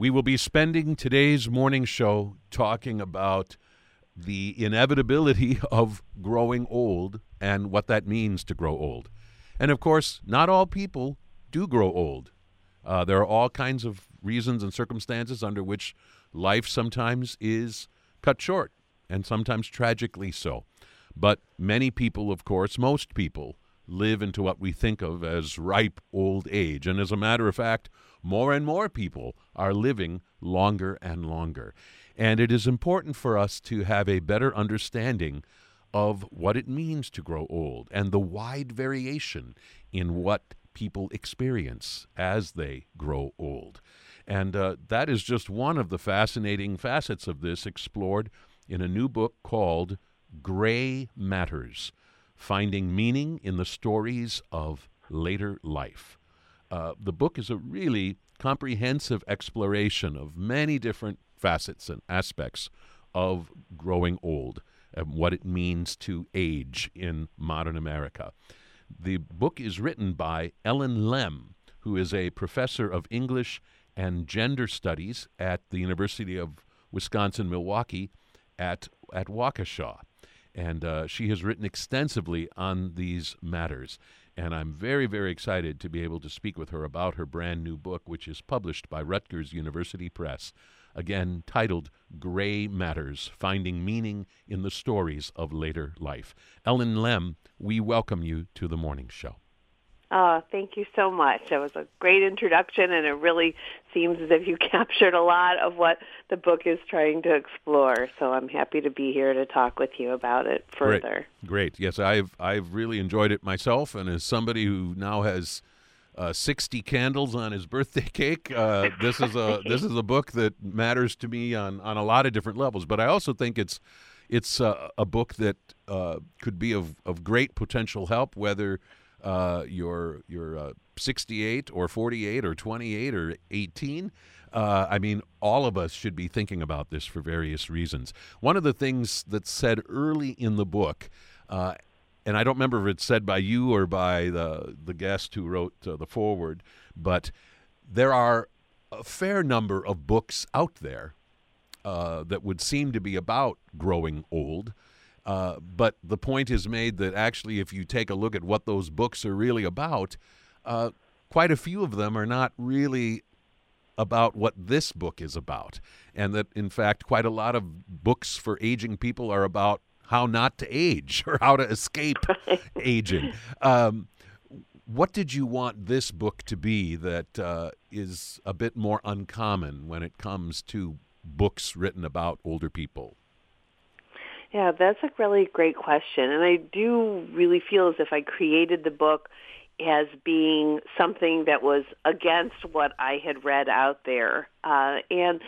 We will be spending today's morning show talking about the inevitability of growing old and what that means to grow old. And of course, not all people do grow old. Uh, there are all kinds of reasons and circumstances under which life sometimes is cut short, and sometimes tragically so. But many people, of course, most people, live into what we think of as ripe old age. And as a matter of fact, more and more people are living longer and longer. And it is important for us to have a better understanding of what it means to grow old and the wide variation in what people experience as they grow old. And uh, that is just one of the fascinating facets of this explored in a new book called Gray Matters Finding Meaning in the Stories of Later Life. Uh, the book is a really comprehensive exploration of many different facets and aspects of growing old and what it means to age in modern America. The book is written by Ellyn Lem, who is a professor of English and gender studies at the University of Wisconsin Milwaukee at, at Waukesha. And uh, she has written extensively on these matters. And I'm very, very excited to be able to speak with her about her brand new book, which is published by Rutgers University Press again titled Gray Matters Finding Meaning in the Stories of Later Life. Ellyn Lem, we welcome you to the morning show. Oh, thank you so much. That was a great introduction, and it really seems as if you captured a lot of what the book is trying to explore. So I'm happy to be here to talk with you about it further. Great. Great. Yes, I've I've really enjoyed it myself, and as somebody who now has uh, 60 candles on his birthday cake. Uh, this is a this is a book that matters to me on, on a lot of different levels. But I also think it's it's uh, a book that uh, could be of, of great potential help, whether uh, you're you're uh, 68 or 48 or 28 or 18. Uh, I mean, all of us should be thinking about this for various reasons. One of the things that's said early in the book uh, and I don't remember if it's said by you or by the the guest who wrote uh, the foreword, but there are a fair number of books out there uh, that would seem to be about growing old. Uh, but the point is made that actually, if you take a look at what those books are really about, uh, quite a few of them are not really about what this book is about. And that, in fact, quite a lot of books for aging people are about how not to age or how to escape aging. Um, what did you want this book to be that uh, is a bit more uncommon when it comes to books written about older people? Yeah, that's a really great question. And I do really feel as if I created the book as being something that was against what I had read out there. Uh, and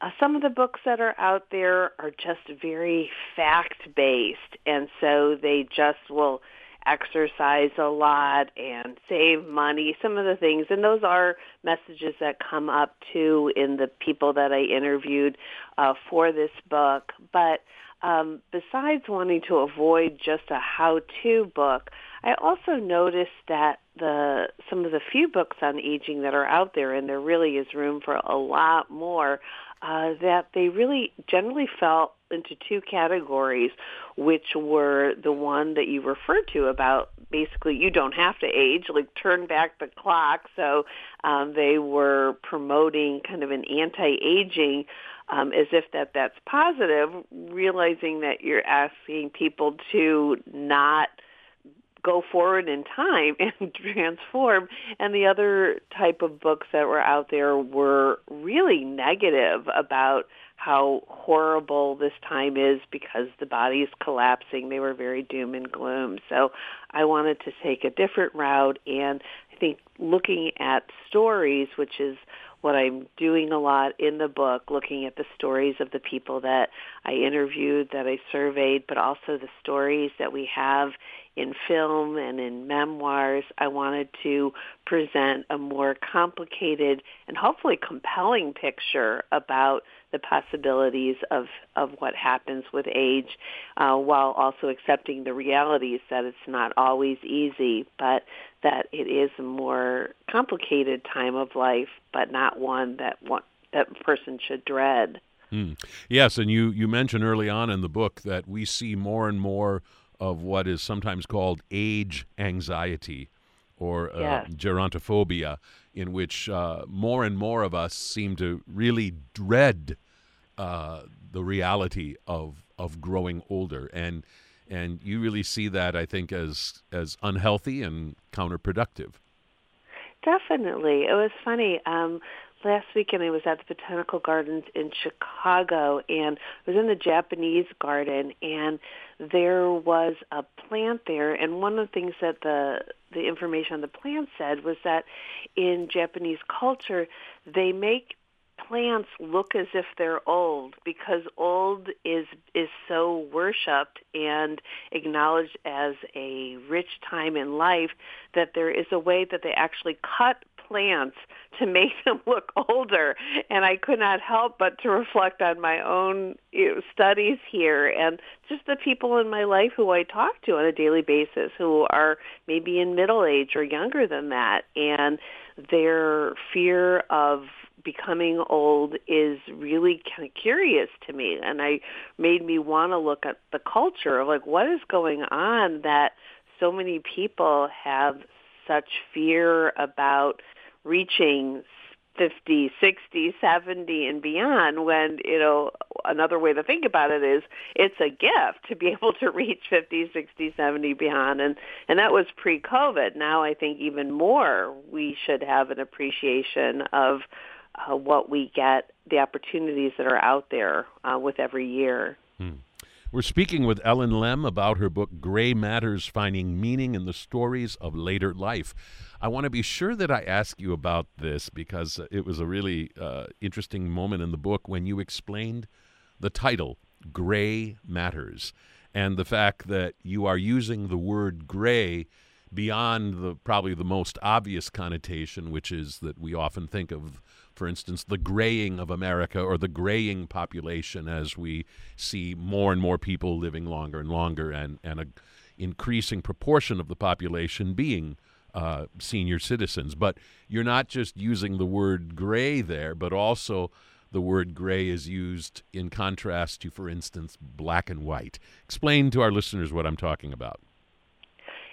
uh, some of the books that are out there are just very fact-based, and so they just will exercise a lot and save money, some of the things. And those are messages that come up too in the people that I interviewed uh, for this book. But um, besides wanting to avoid just a how-to book, I also noticed that the some of the few books on aging that are out there, and there really is room for a lot more, uh, that they really generally fell into two categories, which were the one that you referred to about basically you don't have to age, like turn back the clock. So um, they were promoting kind of an anti-aging um, as if that that's positive, realizing that you're asking people to not – go forward in time and transform. And the other type of books that were out there were really negative about how horrible this time is because the body is collapsing. They were very doom and gloom. So I wanted to take a different route and I think looking at stories, which is what I'm doing a lot in the book, looking at the stories of the people that I interviewed, that I surveyed, but also the stories that we have in film and in memoirs. I wanted to present a more complicated and hopefully compelling picture about the possibilities of, of what happens with age uh, while also accepting the realities that it's not always easy, but that it is a more complicated time of life, but not one that that person should dread. Mm. Yes, and you you mentioned early on in the book that we see more and more of what is sometimes called age anxiety or uh, yes. gerontophobia, in which uh, more and more of us seem to really dread uh, the reality of of growing older, and and you really see that I think as as unhealthy and counterproductive. Definitely, it was funny. Um, last weekend I was at the Botanical Gardens in Chicago and I was in the Japanese garden and there was a plant there and one of the things that the the information on the plant said was that in Japanese culture they make plants look as if they're old because old is is so worshipped and acknowledged as a rich time in life that there is a way that they actually cut plants to make them look older. And I could not help but to reflect on my own you know, studies here and just the people in my life who I talk to on a daily basis who are maybe in middle age or younger than that. And their fear of becoming old is really kind of curious to me and I made me want to look at the culture of like what is going on that so many people have such fear about reaching 50, 60, 70 and beyond when, you know, another way to think about it is it's a gift to be able to reach 50, 60, 70 beyond and and that was pre-COVID. Now I think even more we should have an appreciation of uh, what we get, the opportunities that are out there uh, with every year. Hmm. We're speaking with Ellyn Lem about her book, Gray Matters Finding Meaning in the Stories of Later Life. I want to be sure that I ask you about this because it was a really uh, interesting moment in the book when you explained the title, Gray Matters, and the fact that you are using the word gray beyond the probably the most obvious connotation, which is that we often think of for instance, the graying of America or the graying population as we see more and more people living longer and longer and, and an increasing proportion of the population being uh, senior citizens. But you're not just using the word gray there, but also the word gray is used in contrast to, for instance, black and white. Explain to our listeners what I'm talking about.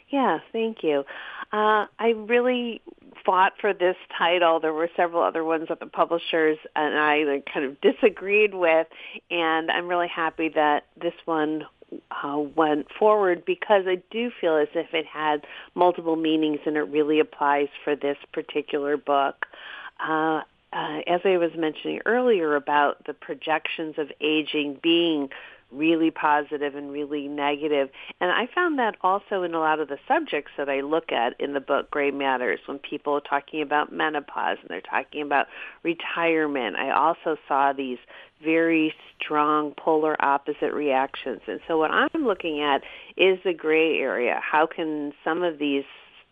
Yeah, thank you. Uh, I really fought for this title. There were several other ones that the publishers and I kind of disagreed with, and I'm really happy that this one uh, went forward because I do feel as if it had multiple meanings and it really applies for this particular book. Uh, uh, as I was mentioning earlier about the projections of aging being really positive and really negative. And I found that also in a lot of the subjects that I look at in the book Gray Matters when people are talking about menopause and they're talking about retirement. I also saw these very strong polar opposite reactions. And so what I'm looking at is the gray area. How can some of these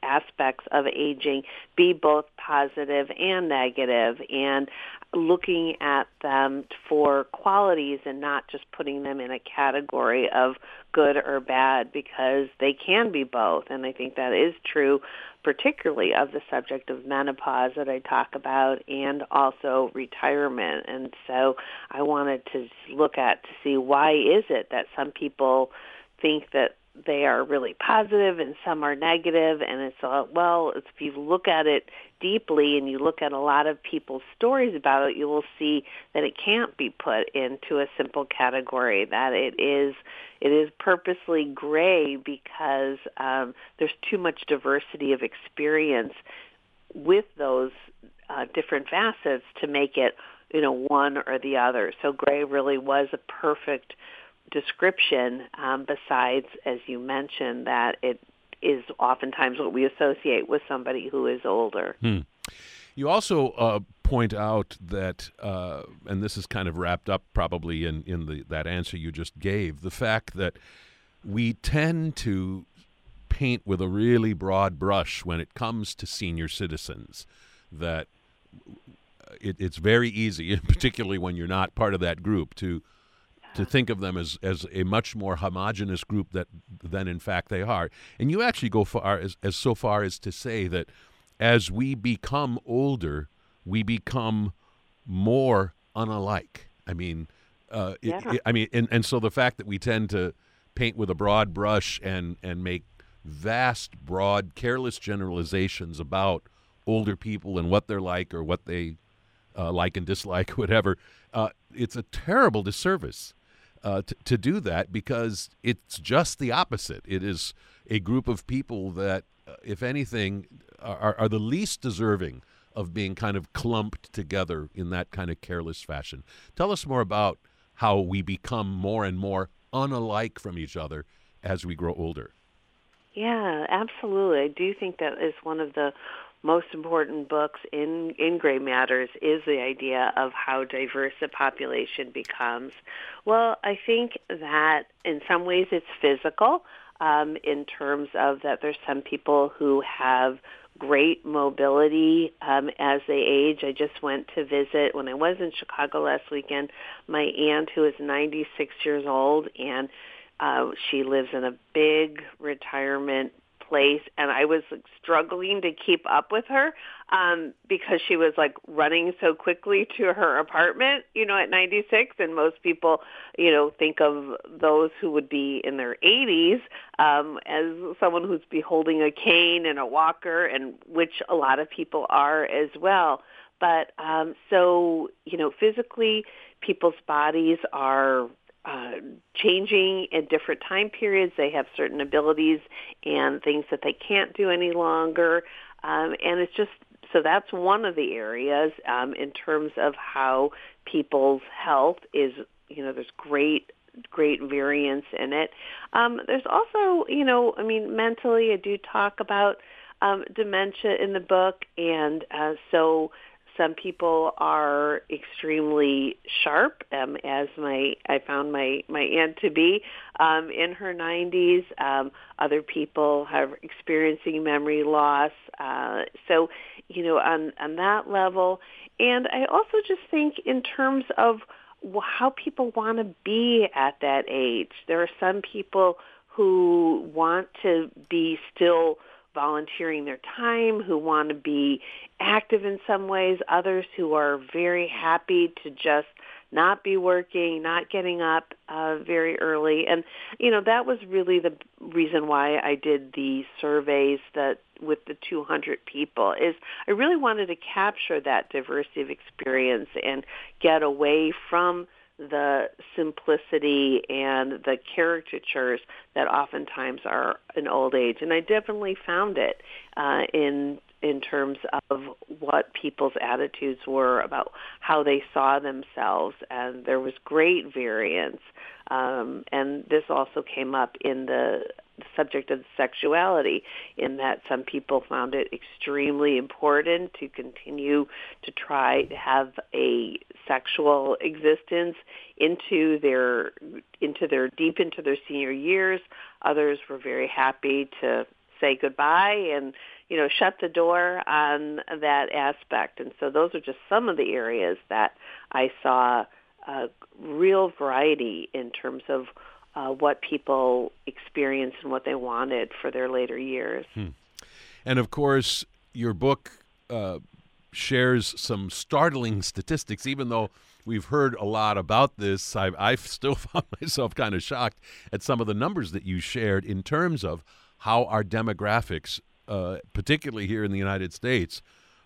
aspects of aging be both positive and negative and looking at them for qualities and not just putting them in a category of good or bad because they can be both. And I think that is true particularly of the subject of menopause that I talk about and also retirement. And so I wanted to look at to see why is it that some people think that they are really positive and some are negative. And it's a, well if you look at it deeply and you look at a lot of people's stories about it you will see that it can't be put into a simple category that it is it is purposely gray because um, there's too much diversity of experience with those uh, different facets to make it you know one or the other. So gray really was a perfect description um, besides, as you mentioned, that it is oftentimes what we associate with somebody who is older. Hmm. You also uh, point out that, uh, and this is kind of wrapped up probably in, in the, that answer you just gave, the fact that we tend to paint with a really broad brush when it comes to senior citizens. That it, it's very easy, particularly when you're not part of that group, to to think of them as, as a much more homogenous group that than in fact they are. And you actually go far as, as so far as to say that as we become older, we become more unalike. I mean, uh, Yeah. it, it- I mean, and, and so the fact that we tend to paint with a broad brush and and make vast, broad, careless generalizations about older people and what they're like or what they uh, like and dislike, whatever. Uh, it's a terrible disservice uh, to, to do that because it's just the opposite. It is a group of people that, uh, if anything, are, are the least deserving of being kind of clumped together in that kind of careless fashion. Tell us more about how we become more and more unalike from each other as we grow older. Yeah, absolutely. I do think that is one of the most important books in in Gray Matters is the idea of how diverse a population becomes. Well, I think that in some ways it's physical, um, in terms of that there's some people who have great mobility um, as they age. I just went to visit when I was in Chicago last weekend. My aunt, who is 96 years old, and uh, she lives in a big retirement place, and I was like, struggling to keep up with her um, because she was like running so quickly to her apartment, you know, at 96. And most people, you know, think of those who would be in their 80s um, as someone who's be holding a cane and a walker, and which a lot of people are as well. But um, so, you know, physically, people's bodies are uh, changing in different time periods. They have certain abilities and things that they can't do any longer. Um, and it's just, so that's one of the areas um, in terms of how people's health is, you know, there's great great variance in it. Um, there's also, you know, I mean, mentally, I do talk about um, dementia in the book, and uh, so some people are extremely sharp, um, as my I found my my aunt to be um, in her 90s. Um, other people are experiencing memory loss. Uh, so, you know, on on that level, and I also just think in terms of how people want to be at that age. There are some people who want to be still volunteering their time, who want to be active in some ways, others who are very happy to just not be working, not getting up uh, very early. And, you know, that was really the reason why I did the surveys that with the 200 people is I really wanted to capture that diversity of experience and get away from the simplicity and the caricatures that oftentimes are in old age. And I definitely found it uh, in in terms of what people's attitudes were about how they saw themselves, and there was great variance. Um, and this also came up in the subject of sexuality, in that some people found it extremely important to continue to try to have a sexual existence into their into their deep into their senior years. Others were very happy to say goodbye and you know shut the door on that aspect. And so those are just some of the areas that I saw a real variety in terms of uh, what people experienced and what they wanted for their later years. Hmm. And of course, your book uh, shares some startling statistics, even though we've heard a lot about this. I've, I've still found myself kind of shocked at some of the numbers that you shared in terms of how our demographics, uh, particularly here in the United States,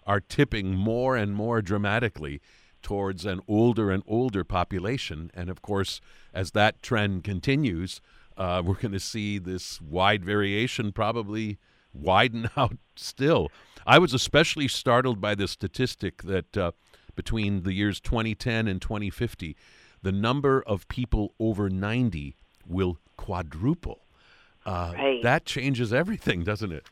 are tipping more and more dramatically towards an older and older population. And of course, as that trend continues, uh, we're going to see this wide variation probably widen out still. I was especially startled by the statistic that uh, between the years 2010 and 2050, the number of people over 90 will quadruple. Uh, Right. That changes everything, doesn't it?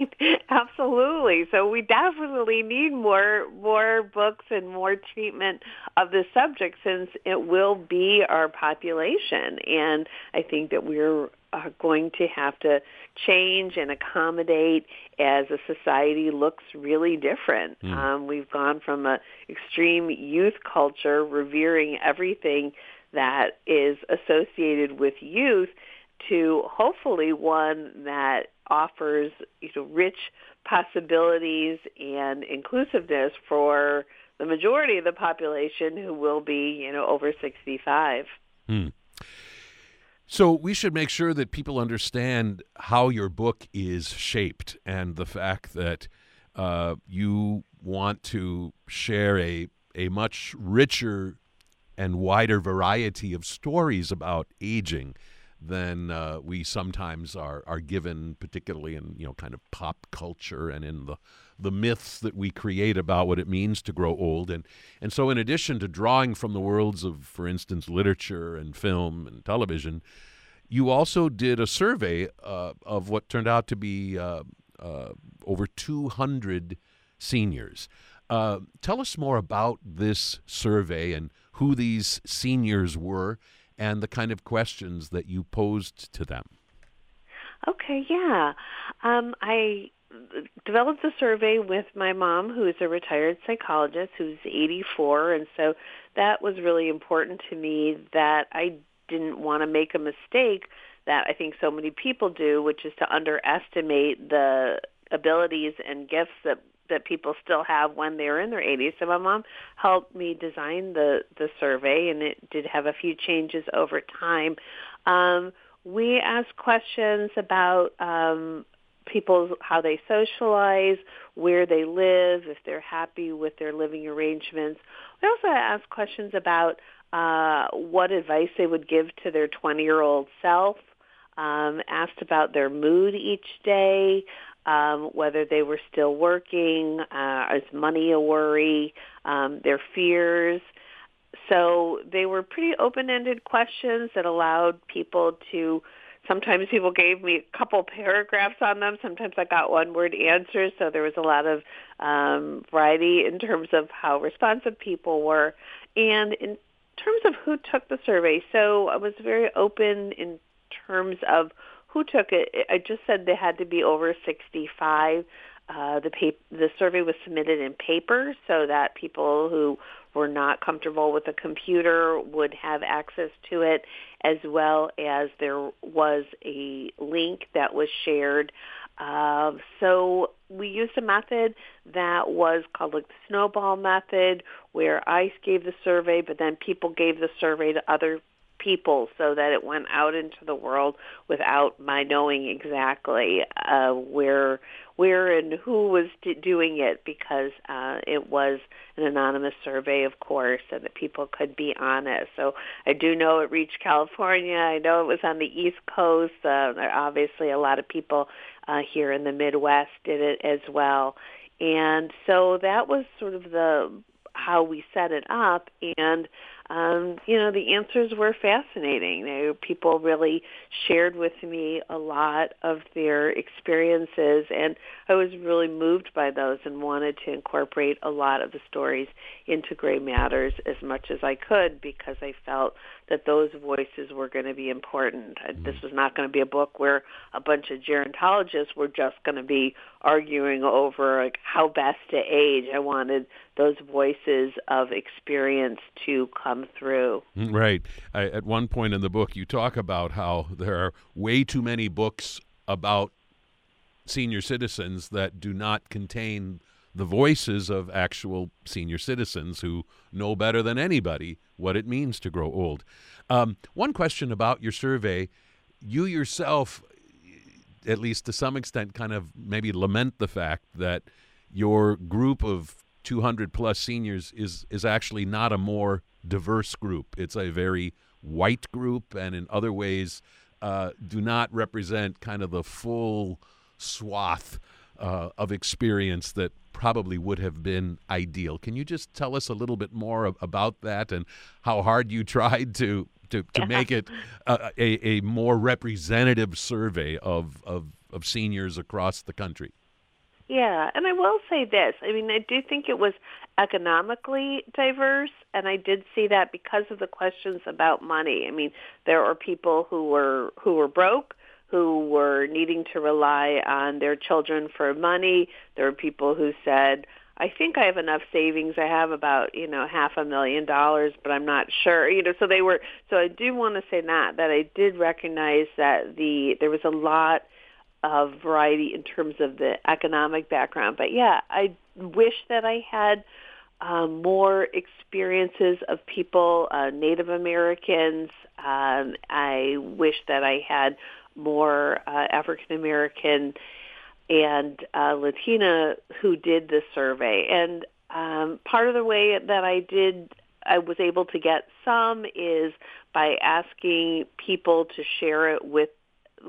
Right. Absolutely. So we definitely need more more books and more treatment of the subject since it will be our population and I think that we're uh, going to have to change and accommodate as a society looks really different. Mm. Um, we've gone from a extreme youth culture revering everything that is associated with youth to hopefully one that offers you know rich possibilities and inclusiveness for the majority of the population who will be, you know, over 65. Hmm. So we should make sure that people understand how your book is shaped and the fact that uh, you want to share a a much richer and wider variety of stories about aging than uh, we sometimes are are given, particularly in you know kind of pop culture and in the the myths that we create about what it means to grow old. And and so, in addition to drawing from the worlds of, for instance, literature and film and television, you also did a survey uh, of what turned out to be uh, uh over 200 seniors. Uh, tell us more about this survey and who these seniors were and the kind of questions that you posed to them. Okay, yeah. Um, I developed the survey with my mom, who is a retired psychologist, who's 84, and so that was really important to me that I didn't want to make a mistake that I think so many people do, which is to underestimate the abilities and gifts that that people still have when they're in their 80s. So my mom helped me design the the survey, and it did have a few changes over time. Um, we asked questions about um, people how they socialize, where they live, if they're happy with their living arrangements. We also asked questions about uh, what advice they would give to their 20-year-old self. Um, asked about their mood each day, um, whether they were still working, uh, is money a worry, um, their fears. So they were pretty open-ended questions that allowed people to. Sometimes people gave me a couple paragraphs on them. Sometimes I got one-word answers. So there was a lot of um, variety in terms of how responsive people were, and in terms of who took the survey. So I was very open in terms of who took it. I just said they had to be over 65. Uh, the pap- the survey was submitted in paper so that people who were not comfortable with a computer would have access to it, as well as there was a link that was shared. Uh, so we used a method that was called like the snowball method, where I gave the survey, but then people gave the survey to other people so that it went out into the world without my knowing exactly uh, where where and who was d- doing it because uh, it was an anonymous survey, of course, and that people could be honest. So I do know it reached California. I know it was on the East Coast. Uh, obviously, a lot of people uh, here in the Midwest did it as well. And so that was sort of the how we set it up and um, you know, the answers were fascinating. They, people really shared with me a lot of their experiences, and I was really moved by those and wanted to incorporate a lot of the stories into Gray Matters as much as I could because I felt that those voices were going to be important. Mm-hmm. This was not going to be a book where a bunch of gerontologists were just going to be arguing over like how best to age. I wanted those voices of experience to come through. Mm, right. I, at one point in the book, you talk about how there are way too many books about senior citizens that do not contain the voices of actual senior citizens who know better than anybody what it means to grow old. Um, one question about your survey you yourself, at least to some extent, kind of maybe lament the fact that your group of 200 plus seniors is, is actually not a more diverse group. It's a very white group, and in other ways, uh, do not represent kind of the full swath uh, of experience that probably would have been ideal. Can you just tell us a little bit more about that and how hard you tried to to, to yeah. make it a, a, a, more representative survey of, of, of seniors across the country? Yeah, and I will say this. I mean, I do think it was economically diverse, and I did see that because of the questions about money. I mean, there are people who were who were broke, who were needing to rely on their children for money. There were people who said, I think I have enough savings. I have about, you know, half a million dollars, but I'm not sure. You know, so they were so I do want to say that that I did recognize that the there was a lot of variety in terms of the economic background. But yeah, I wish that I had um, more experiences of people, uh, Native Americans. Um, I wish that I had more uh, African American and uh, Latina who did the survey. And um, part of the way that I did, I was able to get some is by asking people to share it with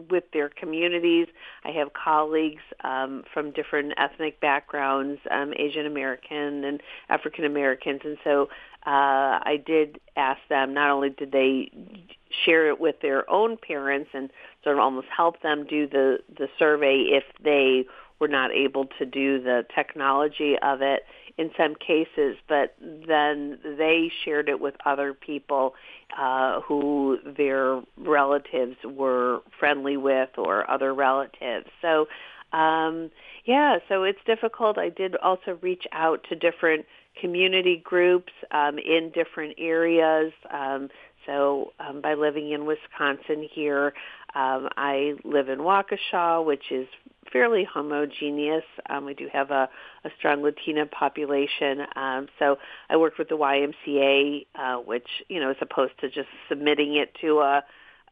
with their communities. I have colleagues um, from different ethnic backgrounds, um, Asian American and African Americans, and so uh, I did ask them. Not only did they share it with their own parents and sort of almost help them do the the survey if they were not able to do the technology of it in some cases, but then they shared it with other people uh, who their relatives were friendly with or other relatives. So, um, yeah, so it's difficult. I did also reach out to different community groups um, in different areas. Um, so um, by living in Wisconsin here, um, I live in Waukesha, which is fairly homogeneous. Um, we do have a, a strong Latina population. Um, so I worked with the YMCA, uh, which you know, as opposed to just submitting it to a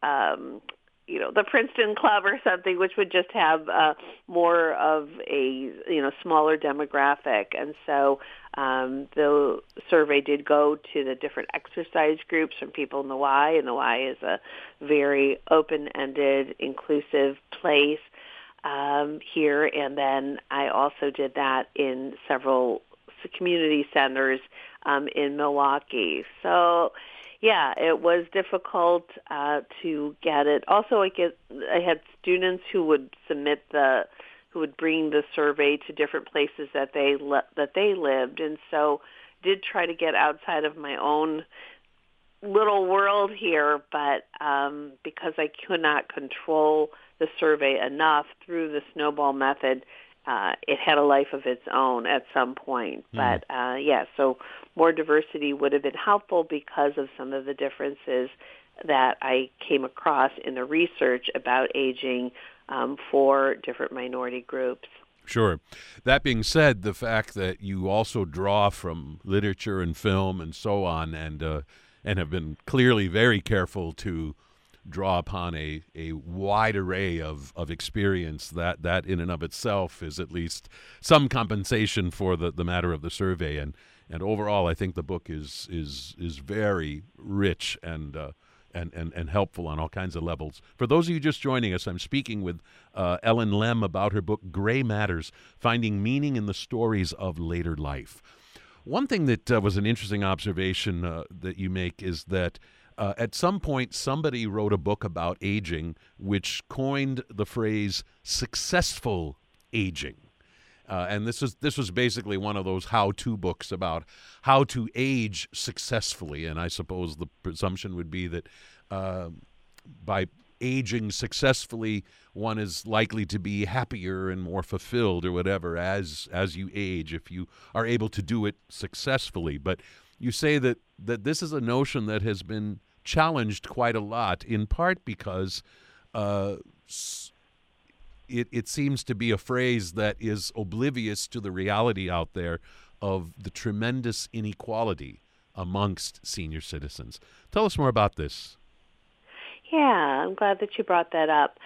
um, you know the Princeton Club or something, which would just have uh, more of a you know smaller demographic. And so um, the survey did go to the different exercise groups from people in the Y, and the Y is a very open-ended, inclusive place um, here. And then I also did that in several community centers um, in Milwaukee. So yeah, it was difficult uh, to get it. Also, I get I had students who would submit the who would bring the survey to different places that they le- that they lived, and so did try to get outside of my own little world here, but um, because I could not control the survey enough through the snowball method, uh, it had a life of its own at some point. Mm. But uh, yeah, so more diversity would have been helpful because of some of the differences that I came across in the research about aging um, for different minority groups. Sure. That being said, the fact that you also draw from literature and film and so on, and uh, and have been clearly very careful to draw upon a, a wide array of, of experience that that in and of itself is at least some compensation for the, the matter of the survey and and overall I think the book is is is very rich and uh, and, and, and helpful on all kinds of levels. For those of you just joining us, I'm speaking with uh, Ellyn Lem about her book Gray Matters Finding Meaning in the Stories of Later Life. One thing that uh, was an interesting observation uh, that you make is that uh, at some point, somebody wrote a book about aging, which coined the phrase "successful aging." Uh, and this is this was basically one of those how-to books about how to age successfully. And I suppose the presumption would be that uh, by aging successfully, one is likely to be happier and more fulfilled, or whatever, as as you age, if you are able to do it successfully. But you say that that this is a notion that has been challenged quite a lot, in part because uh, it, it seems to be a phrase that is oblivious to the reality out there of the tremendous inequality amongst senior citizens. Tell us more about this. Yeah, I'm glad that you brought that up.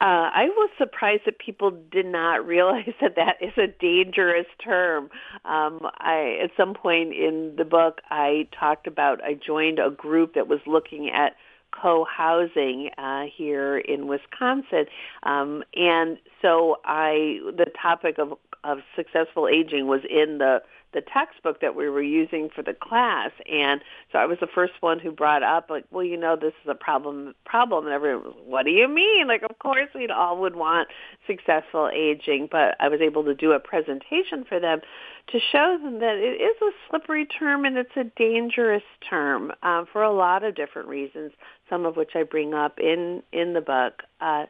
Uh, I was surprised that people did not realize that that is a dangerous term. Um, I, at some point in the book, I talked about I joined a group that was looking at co-housing uh, here in Wisconsin, um, and so I the topic of of successful aging was in the the textbook that we were using for the class and so I was the first one who brought up like well you know this is a problem problem and everyone was what do you mean? Like of course we'd all would want successful aging but I was able to do a presentation for them to show them that it is a slippery term and it's a dangerous term um, for a lot of different reasons some of which I bring up in in the book. Uh,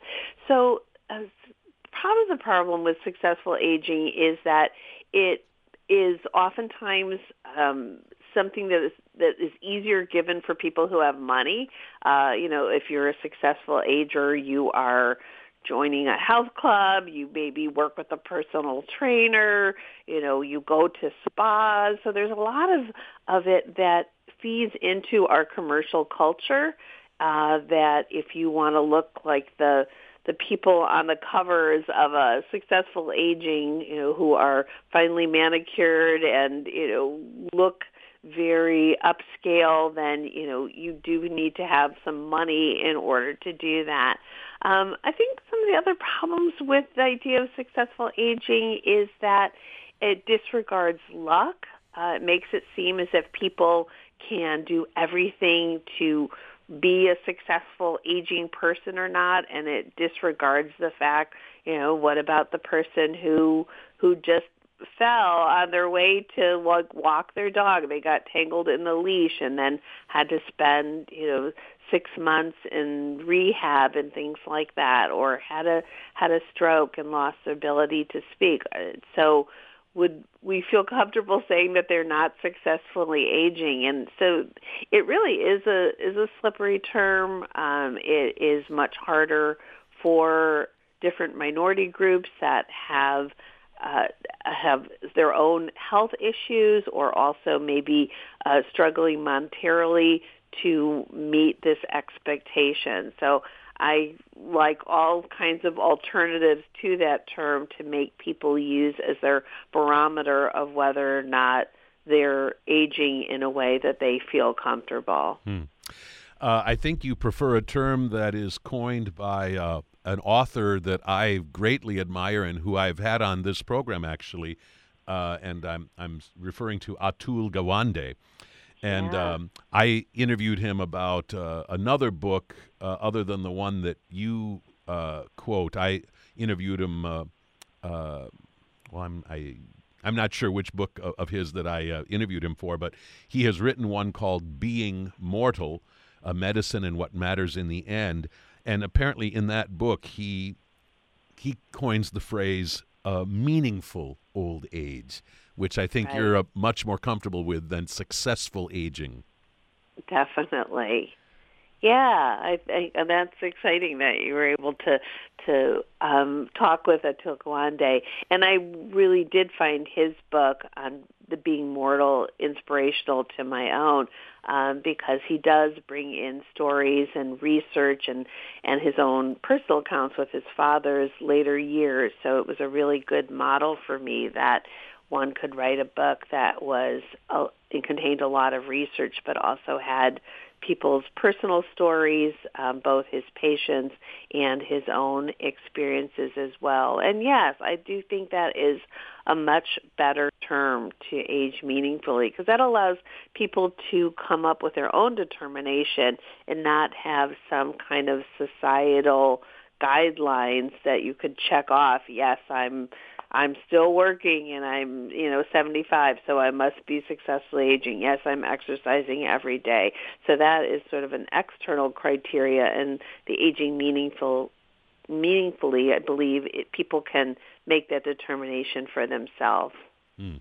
so uh, part of the problem with successful aging is that it is oftentimes um, something that is that is easier given for people who have money. Uh, you know, if you're a successful ager, you are joining a health club, you maybe work with a personal trainer, you know, you go to spas. So there's a lot of of it that feeds into our commercial culture uh, that if you want to look like the the people on the covers of a successful aging, you know, who are finely manicured and you know look very upscale, then you know you do need to have some money in order to do that. Um, I think some of the other problems with the idea of successful aging is that it disregards luck. Uh, it makes it seem as if people can do everything to be a successful aging person or not, and it disregards the fact, you know, what about the person who who just fell on their way to walk, walk their dog. They got tangled in the leash and then had to spend, you know, six months in rehab and things like that, or had a had a stroke and lost their ability to speak. Uh, so would we feel comfortable saying that they're not successfully aging and so it really is a is a slippery term um, it is much harder for different minority groups that have uh, have their own health issues or also maybe uh, struggling monetarily to meet this expectation. So I like all kinds of alternatives to that term to make people use as their barometer of whether or not they're aging in a way that they feel comfortable. Hmm. Uh, I think you prefer a term that is coined by uh, an author that I greatly admire and who I've had on this program actually, uh, and I'm I'm referring to Atul Gawande. And yeah. um, I interviewed him about uh, another book uh, other than the one that you uh, quote. I interviewed him. Uh, uh, well, I'm I. I'm not sure which book of his that I uh, interviewed him for, but he has written one called "Being Mortal: A Medicine and What Matters in the End." And apparently, in that book, he he coins the phrase "meaningful old age." Which I think right. you're uh, much more comfortable with than successful aging. Definitely. Yeah, I and that's exciting that you were able to to um, talk with Atul Gawande, and I really did find his book on the being mortal inspirational to my own um, because he does bring in stories and research and and his own personal accounts with his father's later years. So it was a really good model for me that one could write a book that was uh, it contained a lot of research, but also had people's personal stories, um, both his patients and his own experiences as well. And yes, I do think that is a much better term to age meaningfully because that allows people to come up with their own determination and not have some kind of societal guidelines that you could check off. Yes, I'm I'm still working and I'm, you know, 75, so I must be successfully aging. Yes, I'm exercising every day. So that is sort of an external criteria and the aging meaningful meaningfully, I believe it, people can make that determination for themselves. Hmm.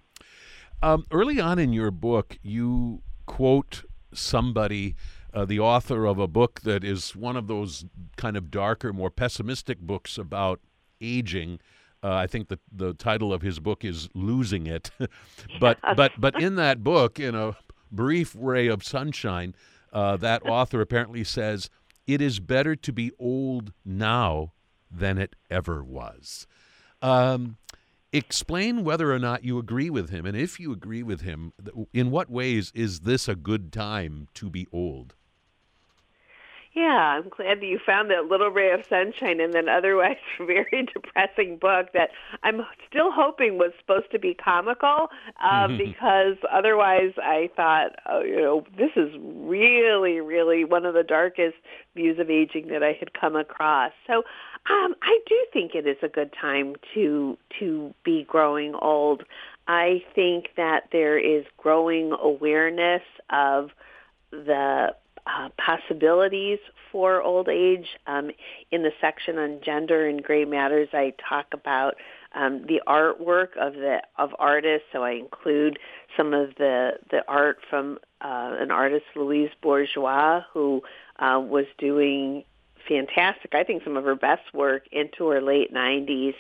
Um, early on in your book, you quote somebody, uh, the author of a book that is one of those kind of darker, more pessimistic books about aging. Uh, I think the the title of his book is "Losing It," but but but in that book, in a brief ray of sunshine, uh, that author apparently says it is better to be old now than it ever was. Um, explain whether or not you agree with him, and if you agree with him, in what ways is this a good time to be old? Yeah, I'm glad that you found that little ray of sunshine in an otherwise very depressing book that I'm still hoping was supposed to be comical um, because otherwise I thought, oh, you know, this is really, really one of the darkest views of aging that I had come across. So um, I do think it is a good time to to be growing old. I think that there is growing awareness of the uh, possibilities for old age. Um, in the section on gender and gray matters, I talk about um, the artwork of the of artists. So I include some of the the art from uh, an artist, Louise Bourgeois, who uh, was doing fantastic. I think some of her best work into her late 90s.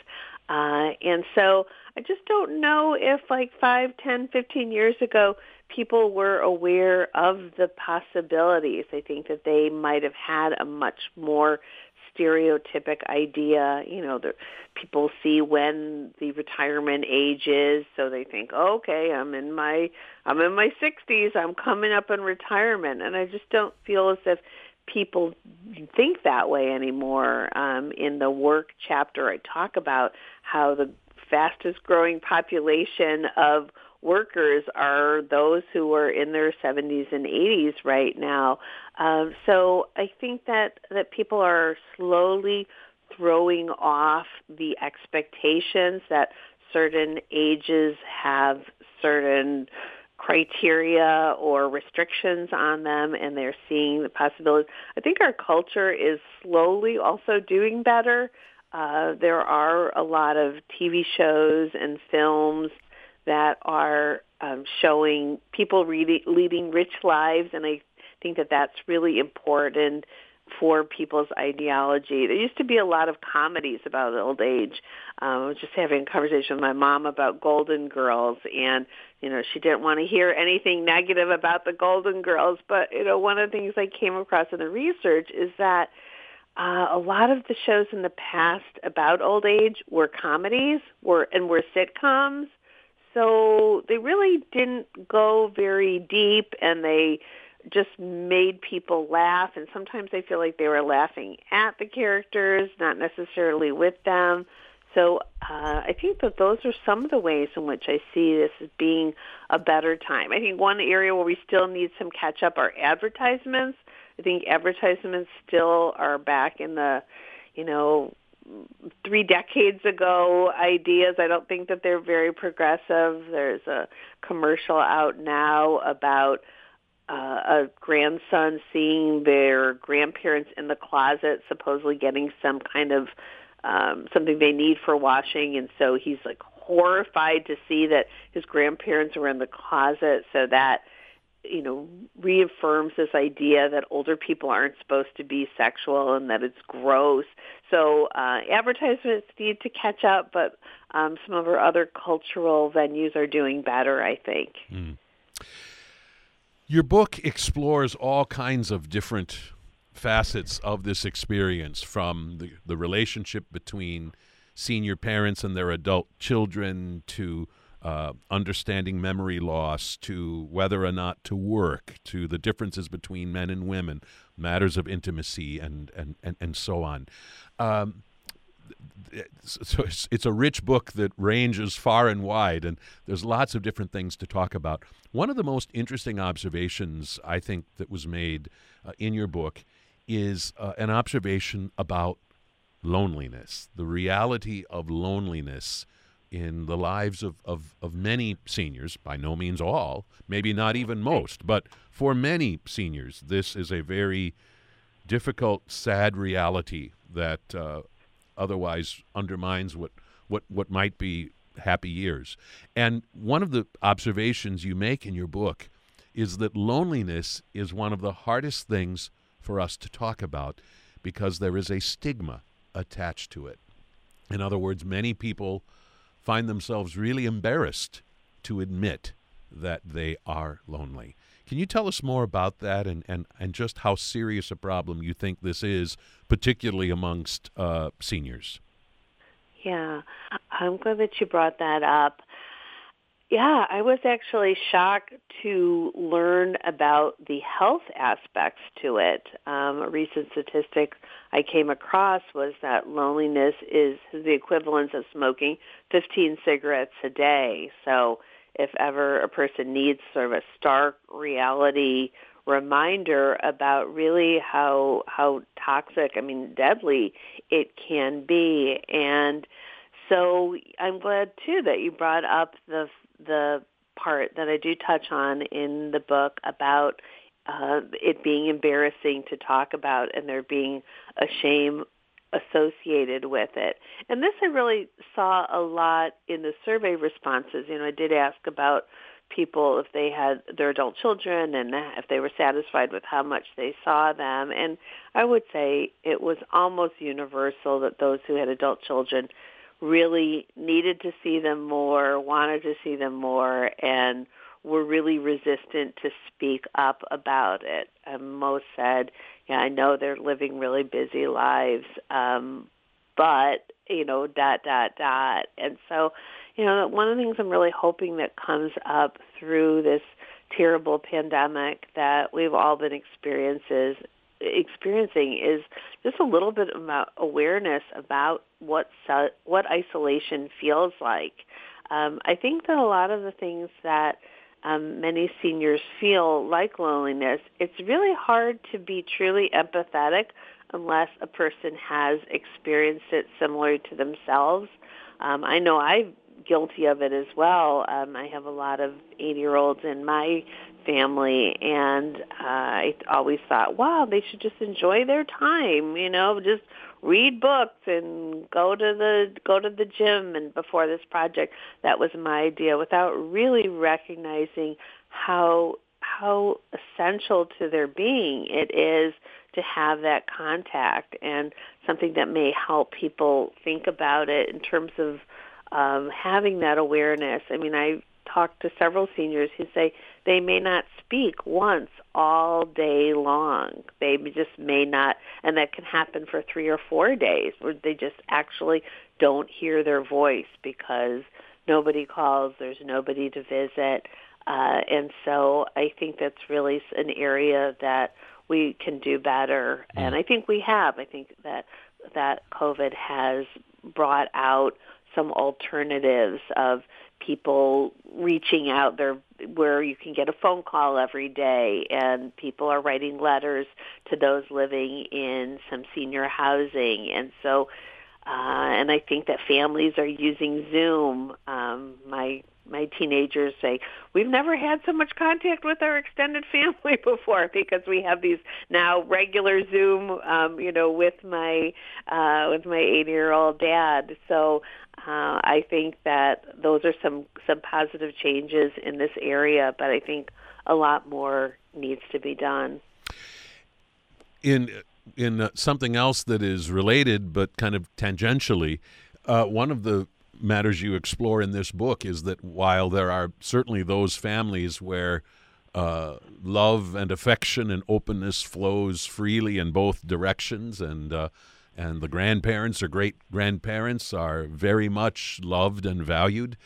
Uh, and so I just don't know if like five, ten, fifteen years ago, people were aware of the possibilities. I think that they might have had a much more stereotypic idea. You know, the people see when the retirement age is, so they think, oh, okay, I'm in my I'm in my 60s, I'm coming up in retirement, and I just don't feel as if people think that way anymore. Um, in the work chapter, I talk about how the fastest growing population of workers are those who are in their 70s and 80s right now. Um, so I think that, that people are slowly throwing off the expectations that certain ages have certain criteria or restrictions on them and they're seeing the possibilities. I think our culture is slowly also doing better. Uh, there are a lot of TV shows and films that are um, showing people really leading rich lives, and I think that that's really important for people's ideology. There used to be a lot of comedies about old age. Um, I was just having a conversation with my mom about Golden Girls, and you know she didn't want to hear anything negative about the Golden Girls. But you know one of the things I came across in the research is that uh, a lot of the shows in the past about old age were comedies, were and were sitcoms, so they really didn't go very deep and they just made people laugh and sometimes I feel like they were laughing at the characters, not necessarily with them. So uh, I think that those are some of the ways in which I see this as being a better time. I think one area where we still need some catch up are advertisements. I think advertisements still are back in the, you know, three decades ago ideas. I don't think that they're very progressive. There's a commercial out now about uh, a grandson seeing their grandparents in the closet, supposedly getting some kind of um, something they need for washing, and so he's like horrified to see that his grandparents were in the closet. So that you know, reaffirms this idea that older people aren't supposed to be sexual and that it's gross. So uh, advertisements need to catch up, but um, some of our other cultural venues are doing better, I think. Mm. Your book explores all kinds of different facets of this experience from the, the relationship between senior parents and their adult children to uh, understanding memory loss to whether or not to work to the differences between men and women, matters of intimacy, and and and, and so on. Um, so it's, it's a rich book that ranges far and wide, and there's lots of different things to talk about. One of the most interesting observations I think that was made uh, in your book is uh, an observation about loneliness, the reality of loneliness in the lives of, of, of many seniors, by no means all, maybe not even most, but for many seniors, this is a very difficult, sad reality that uh, otherwise undermines what, what, what might be happy years. And one of the observations you make in your book is that loneliness is one of the hardest things for us to talk about because there is a stigma attached to it. In other words, many people find themselves really embarrassed to admit that they are lonely. Can you tell us more about that and, and, and just how serious a problem you think this is, particularly amongst uh, seniors? Yeah, I'm glad that you brought that up. Yeah, I was actually shocked to learn about the health aspects to it. Um, a recent statistic I came across was that loneliness is the equivalent of smoking 15 cigarettes a day. So if ever a person needs sort of a stark reality reminder about really how how toxic, I mean deadly it can be and so I'm glad too that you brought up the the part that I do touch on in the book about uh, it being embarrassing to talk about and there being a shame associated with it. And this I really saw a lot in the survey responses. You know, I did ask about people if they had their adult children and if they were satisfied with how much they saw them. And I would say it was almost universal that those who had adult children really needed to see them more, wanted to see them more, and were really resistant to speak up about it. And most said, yeah, I know they're living really busy lives, um, but, you know, dot, dot, dot. And so you know, one of the things I'm really hoping that comes up through this terrible pandemic that we've all been experiences experiencing is just a little bit about awareness about what what isolation feels like. Um, I think that a lot of the things that um, many seniors feel like loneliness, it's really hard to be truly empathetic unless a person has experienced it similar to themselves. Um, I know I've guilty of it as well. Um, I have a lot of 80-year-olds in my family, and uh, I always thought, wow, they should just enjoy their time, you know, just read books and go to the go to the gym. And before this project, that was my idea, without really recognizing how how essential to their being it is to have that contact and something that may help people think about it in terms of um, having that awareness. I mean, I talked to several seniors who say they may not speak once all day long. They just may not, and that can happen for three or four days where they just actually don't hear their voice because nobody calls, there's nobody to visit. Uh, and so I think that's really an area that we can do better. And I think we have. I think that that COVID has brought out some alternatives of people reaching out there where you can get a phone call every day and people are writing letters to those living in some senior housing and so uh, and I think that families are using Zoom. Um, my my teenagers say we've never had so much contact with our extended family before because we have these now regular Zoom, um, you know, with my uh, with my 80 year old dad. So uh, I think that those are some some positive changes in this area, but I think a lot more needs to be done. In in uh, something else that is related but kind of tangentially, uh, one of the matters you explore in this book is that while there are certainly those families where uh, love and affection and openness flows freely in both directions, and uh, and the grandparents or great grandparents are very much loved and valued.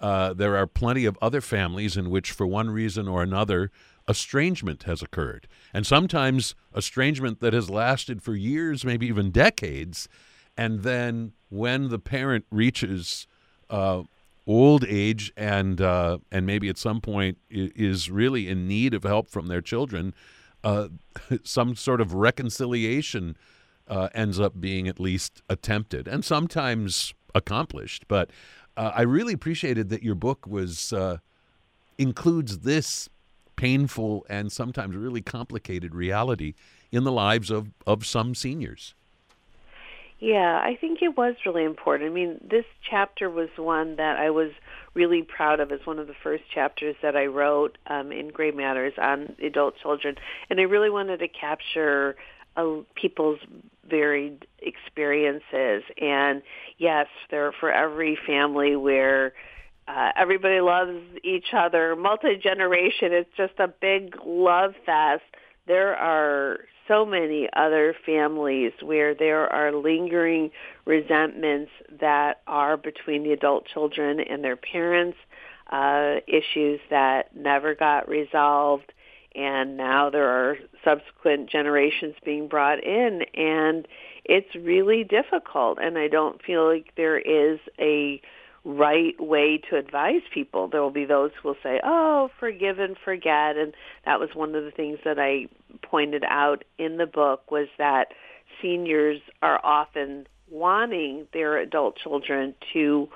Uh, there are plenty of other families in which, for one reason or another, estrangement has occurred, and sometimes estrangement that has lasted for years, maybe even decades. And then, when the parent reaches uh, old age and uh, and maybe at some point is really in need of help from their children, uh, some sort of reconciliation uh, ends up being at least attempted and sometimes accomplished. But uh, I really appreciated that your book was uh, includes this painful and sometimes really complicated reality in the lives of, of some seniors. Yeah, I think it was really important. I mean, this chapter was one that I was really proud of as one of the first chapters that I wrote um, in Gray Matters on adult children. And I really wanted to capture uh, people's varied experiences. And yes, there for every family where uh, everybody loves each other, multi generation. It's just a big love fest. There are so many other families where there are lingering resentments that are between the adult children and their parents, uh, issues that never got resolved, and now there are subsequent generations being brought in and it's really difficult and I don't feel like there is a right way to advise people. There will be those who will say, "Oh, forgive and forget." And that was one of the things that I pointed out in the book was that seniors are often wanting their adult children to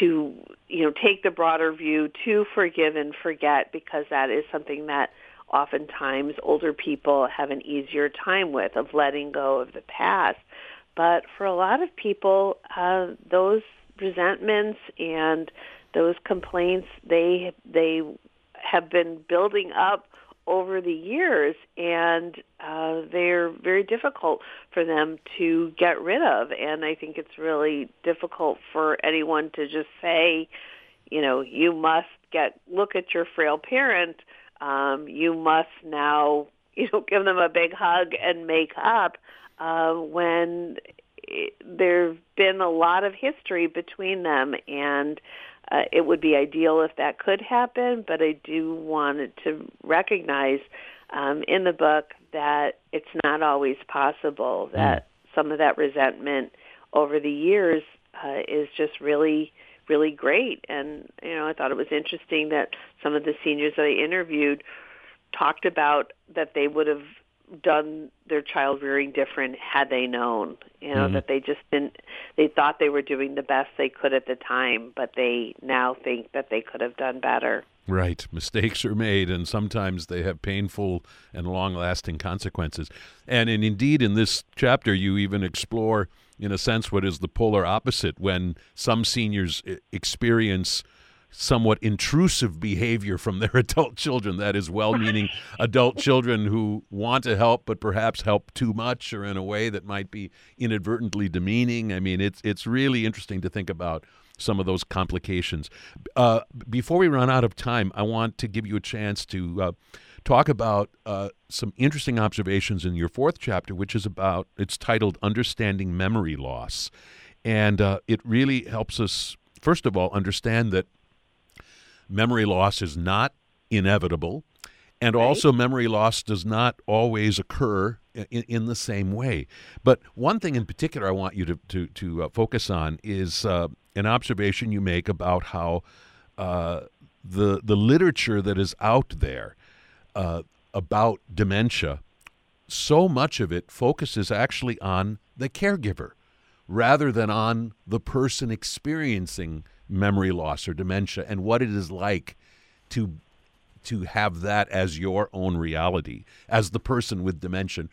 to you know take the broader view to forgive and forget because that is something that oftentimes older people have an easier time with of letting go of the past. But for a lot of people, uh, those resentments and those complaints, they they have been building up over the years, and uh, they're very difficult for them to get rid of. And I think it's really difficult for anyone to just say, you know, you must get look at your frail parent. Um, you must now, you know, give them a big hug and make up uh, when there's been a lot of history between them and uh, it would be ideal if that could happen, but I do want to recognize um, in the book that it's not always possible, that mm. some of that resentment over the years uh, is just really, really great. And, you know, I thought it was interesting that some of the seniors that I interviewed talked about that they would have done their child rearing different had they known you know mm-hmm. that they just didn't they thought they were doing the best they could at the time but they now think that they could have done better. Right. Mistakes are made and sometimes they have painful and long lasting consequences. And, and indeed in this chapter you even explore in a sense what is the polar opposite when some seniors experience somewhat intrusive behavior from their adult children. That is, well meaning adult children who want to help, but perhaps help too much or in a way that might be inadvertently demeaning. I mean, it's, it's really interesting to think about some of those complications. Uh, before we run out of time, I want to give you a chance to uh, talk about uh, some interesting observations in your fourth chapter, which is about, it's titled Understanding Memory Loss. And uh, it really helps us, first of all, understand that memory loss is not inevitable. And right. also, memory loss does not always occur in, in, the same way. But one thing in particular I want you to, to, to uh, focus on is uh, an observation you make about how uh, the, the literature that is out there uh, about dementia, so much of it focuses actually on the caregiver rather than on the person experiencing memory loss or dementia and what it is like to to have that as your own reality as the person with dementia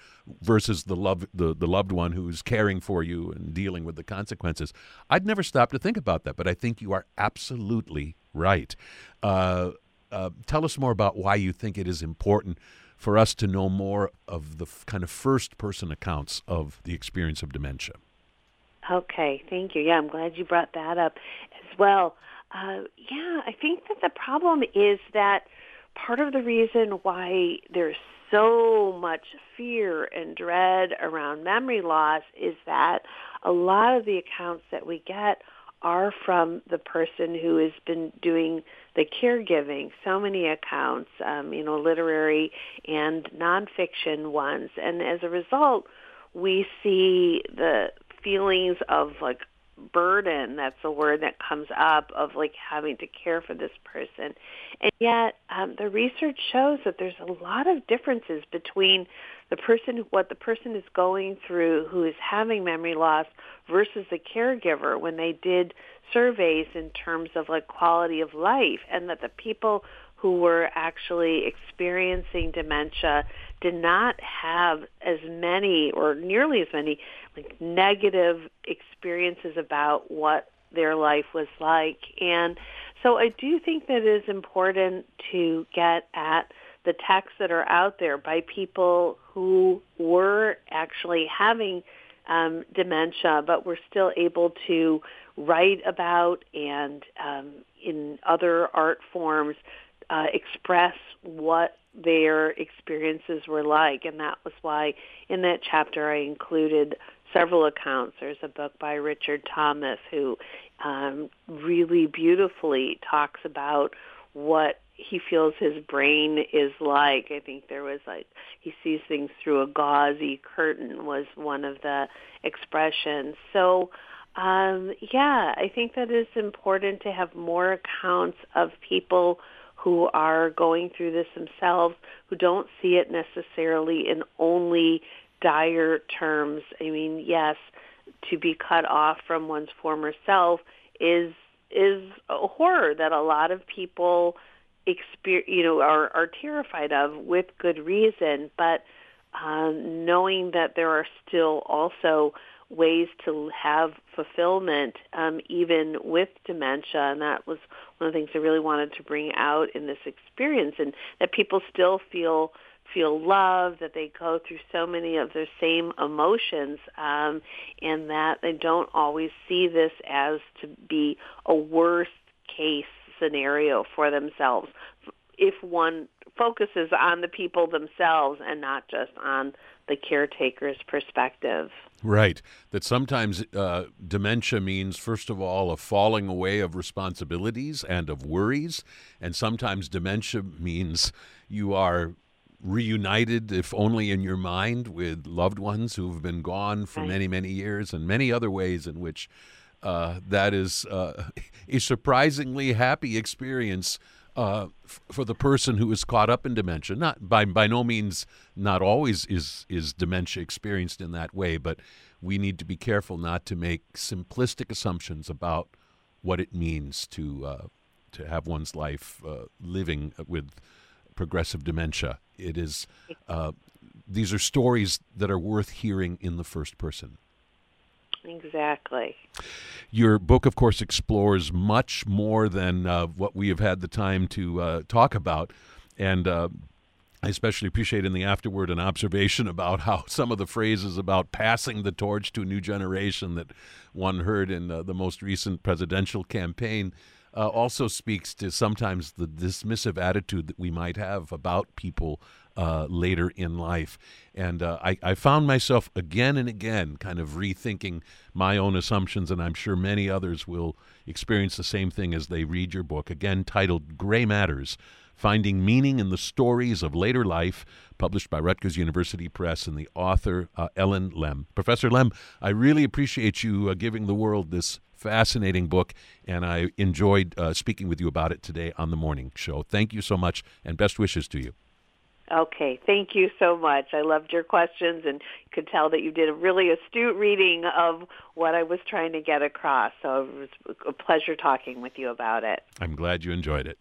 versus the love the, the loved one who's caring for you and dealing with the consequences. I'd never stopped to think about that but i think you are absolutely right. Uh, uh, tell us more about why you think it is important for us to know more of the f- kind of first person accounts of the experience of dementia Okay, thank you. Yeah, I'm glad you brought that up as well. Uh, yeah, I think that the problem is that part of the reason why there's so much fear and dread around memory loss is that a lot of the accounts that we get are from the person who has been doing the caregiving. So many accounts, um, you know, literary and nonfiction ones, and as a result, we see the feelings of like burden that's a word that comes up of like having to care for this person. And yet um, the research shows that there's a lot of differences between the person what the person is going through who is having memory loss versus the caregiver when they did surveys in terms of like quality of life and that the people who were actually experiencing dementia did not have as many or nearly as many like negative experiences about what their life was like. And so I do think that it is important to get at the texts that are out there by people who were actually having um, dementia, but were still able to write about and um, in other art forms uh, express what their experiences were like. And that was why in that chapter I included several accounts. There's a book by Richard Thomas who um, really beautifully talks about what he feels his brain is like. I think there was like he sees things through a gauzy curtain was one of the expressions. So um, yeah, I think that it's important to have more accounts of people who are going through this themselves, who don't see it necessarily in only dire terms. I mean, yes, to be cut off from one's former self is is a horror that a lot of people experience, you know, are are terrified of with good reason. But um, knowing that there are still also ways to have fulfillment um, even with dementia. And that was one of the things I really wanted to bring out in this experience, and that people still feel feel love, that they go through so many of their same emotions, um, and that they don't always see this as to be a worst case scenario for themselves if one focuses on the people themselves and not just on the caretaker's perspective. Right. That sometimes uh, dementia means, first of all, a falling away of responsibilities and of worries. And sometimes dementia means you are reunited, if only in your mind, with loved ones who've been gone for many, many years, and many other ways in which uh, that is uh, a surprisingly happy experience uh, f- for the person who is caught up in dementia. Not by by no means, not always is is dementia experienced in that way, but we need to be careful not to make simplistic assumptions about what it means to uh, to have one's life uh, living with progressive dementia. It is uh, these are stories that are worth hearing in the first person. Exactly. Your book, of course, explores much more than uh, what we have had the time to uh, talk about. And uh, I especially appreciate in the afterword an observation about how some of the phrases about passing the torch to a new generation that one heard in uh, the most recent presidential campaign uh, also speaks to sometimes the dismissive attitude that we might have about people uh, later in life. And uh, I, I, found myself again and again kind of rethinking my own assumptions, and I'm sure many others will experience the same thing as they read your book, again titled Gray Matters Finding Meaning in the Stories of Later Life, published by Rutgers University Press, and the author, uh, Ellyn Lem. Professor Lem, I really appreciate you uh, giving the world this fascinating book, and I enjoyed uh, speaking with you about it today on the morning show. Thank you so much, and best wishes to you. Okay, thank you so much. I loved your questions and could tell that you did a really astute reading of what I was trying to get across. So it was a pleasure talking with you about it. I'm glad you enjoyed it.